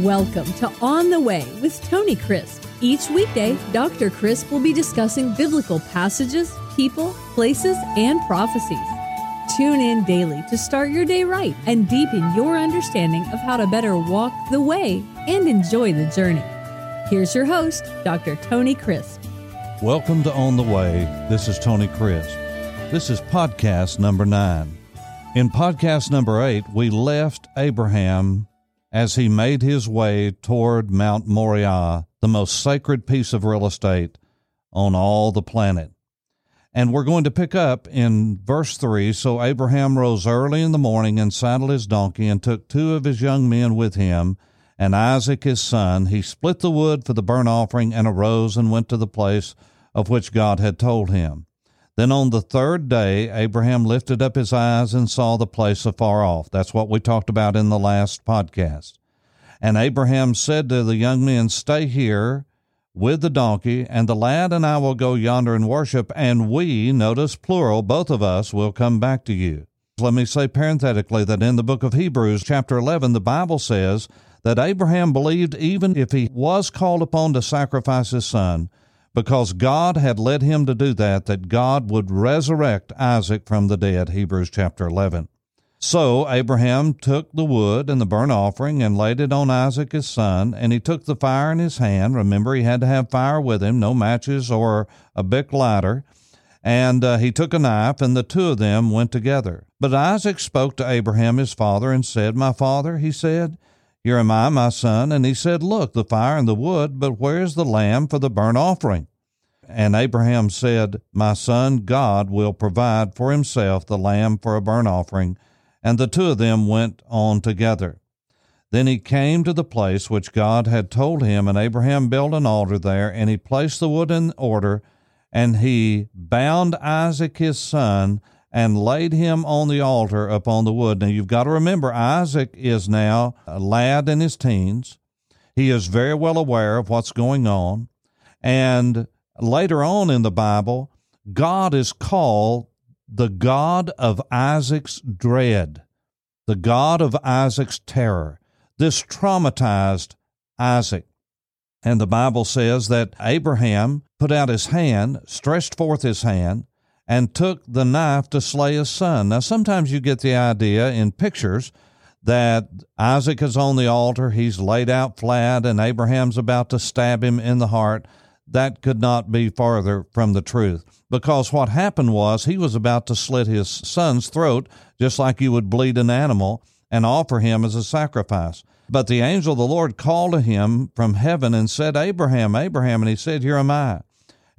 Welcome to On the Way with Tony Crisp. Each weekday, Dr. Crisp will be discussing biblical passages, people, places, and prophecies. Tune in daily to start your day right and deepen your understanding of how to better walk the way and enjoy the journey. Here's your host, Dr. Tony Crisp. Welcome to On the Way. This is Tony Crisp. This is podcast number nine. In podcast number eight, we left Abraham as he made his way toward Mount Moriah, the most sacred piece of real estate on all the planet. And we're going to pick up in verse 3. So Abraham rose early in the morning and saddled his donkey and took two of his young men with him and Isaac his son. He split the wood for the burnt offering and arose and went to the place of which God had told him. Then on the third day, Abraham lifted up his eyes and saw the place afar off. That's what we talked about in the last podcast. And Abraham said to the young men, Stay here with the donkey, and the lad and I will go yonder and worship, and we, notice plural, both of us, will come back to you. Let me say parenthetically that in the book of Hebrews, chapter 11, the Bible says that Abraham believed even if he was called upon to sacrifice his son, because God had led him to do that, that God would resurrect Isaac from the dead, Hebrews chapter 11. So Abraham took the wood and the burnt offering and laid it on Isaac his son, and he took the fire in his hand. Remember, he had to have fire with him, no matches or a big lighter. And uh, he took a knife, and the two of them went together. But Isaac spoke to Abraham his father and said, My father, he said, I, my son. And he said, Look, the fire and the wood, but where is the lamb for the burnt offering? And Abraham said, My son, God will provide for himself the lamb for a burnt offering. And the two of them went on together. Then he came to the place which God had told him, and Abraham built an altar there, and he placed the wood in order, and he bound Isaac his son and laid him on the altar upon the wood. Now you've got to remember, Isaac is now a lad in his teens. He is very well aware of what's going on. And later on in the Bible, God is called the God of Isaac's dread, the God of Isaac's terror. This traumatized Isaac. And the Bible says that Abraham put out his hand, stretched forth his hand, and took the knife to slay his son. Now, sometimes you get the idea in pictures that Isaac is on the altar, he's laid out flat, and Abraham's about to stab him in the heart. That could not be farther from the truth because what happened was he was about to slit his son's throat just like you would bleed an animal and offer him as a sacrifice. But the angel of the Lord called to him from heaven and said, Abraham, Abraham. And he said, Here am I.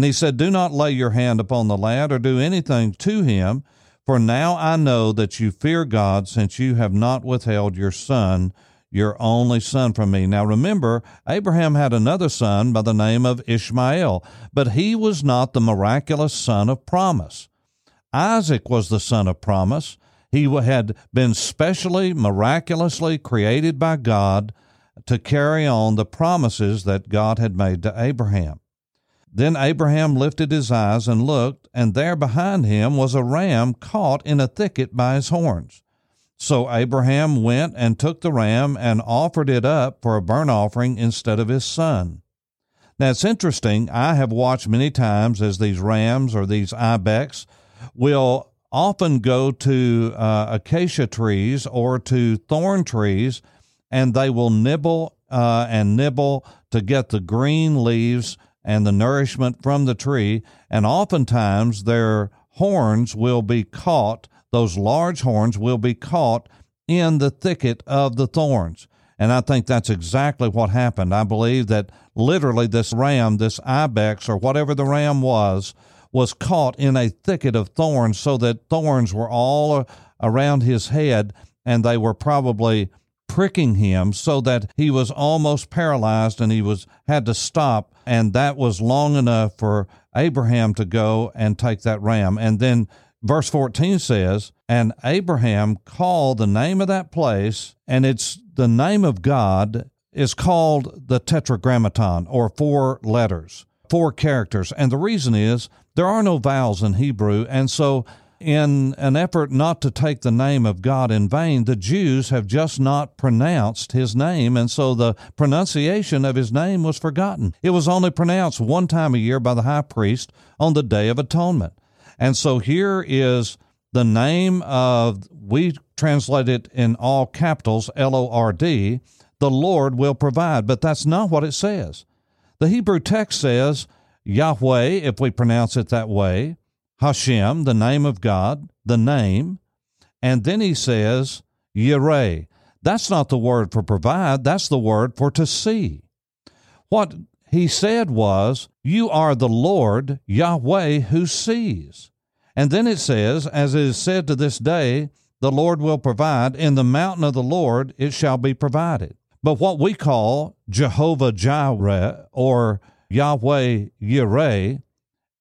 And he said, Do not lay your hand upon the lad or do anything to him, for now I know that you fear God, since you have not withheld your son, your only son, from me. Now remember, Abraham had another son by the name of Ishmael, but he was not the miraculous son of promise. Isaac was the son of promise. He had been specially, miraculously created by God to carry on the promises that God had made to Abraham. Then Abraham lifted his eyes and looked, and there behind him was a ram caught in a thicket by his horns. So Abraham went and took the ram and offered it up for a burnt offering instead of his son. Now it's interesting. I have watched many times as these rams or these ibex will often go to uh, acacia trees or to thorn trees, and they will nibble uh, and nibble to get the green leaves and the nourishment from the tree, and oftentimes their horns will be caught, those large horns will be caught in the thicket of the thorns. And I think that's exactly what happened. I believe that literally this ram, this ibex, or whatever the ram was, was caught in a thicket of thorns so that thorns were all around his head and they were probably pricking him so that he was almost paralyzed and he was had to stop and that was long enough for Abraham to go and take that ram. And then verse 14 says and Abraham called the name of that place and it's the name of God is called the tetragrammaton or four letters four characters. And the reason is there are no vowels in Hebrew and so in an effort not to take the name of God in vain, the Jews have just not pronounced his name, and so the pronunciation of his name was forgotten. It was only pronounced one time a year by the high priest on the Day of Atonement. And so here is the name of, we translate it in all capitals, L O R D, the Lord will provide, but that's not what it says. The Hebrew text says Yahweh, if we pronounce it that way, Hashem, the name of God, the name, and then he says Yireh. That's not the word for provide, that's the word for to see. What he said was, You are the Lord, Yahweh, who sees. And then it says, As it is said to this day, the Lord will provide, in the mountain of the Lord it shall be provided. But what we call Jehovah Jireh or Yahweh Yireh,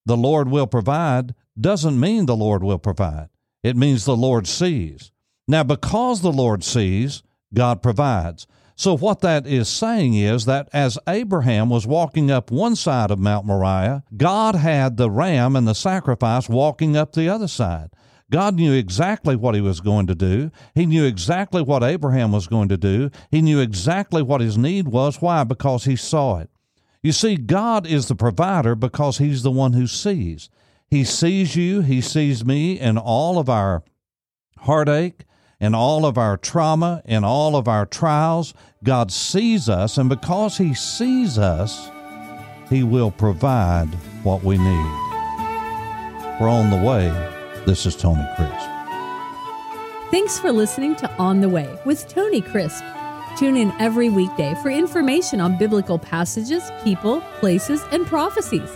the Lord will provide, doesn't mean the Lord will provide. It means the Lord sees. Now, because the Lord sees, God provides. So, what that is saying is that as Abraham was walking up one side of Mount Moriah, God had the ram and the sacrifice walking up the other side. God knew exactly what he was going to do. He knew exactly what Abraham was going to do. He knew exactly what his need was. Why? Because he saw it. You see, God is the provider because he's the one who sees. He sees you, He sees me in all of our heartache, in all of our trauma, in all of our trials. God sees us, and because He sees us, He will provide what we need. We're on the way. This is Tony Crisp. Thanks for listening to On the Way with Tony Crisp. Tune in every weekday for information on biblical passages, people, places, and prophecies.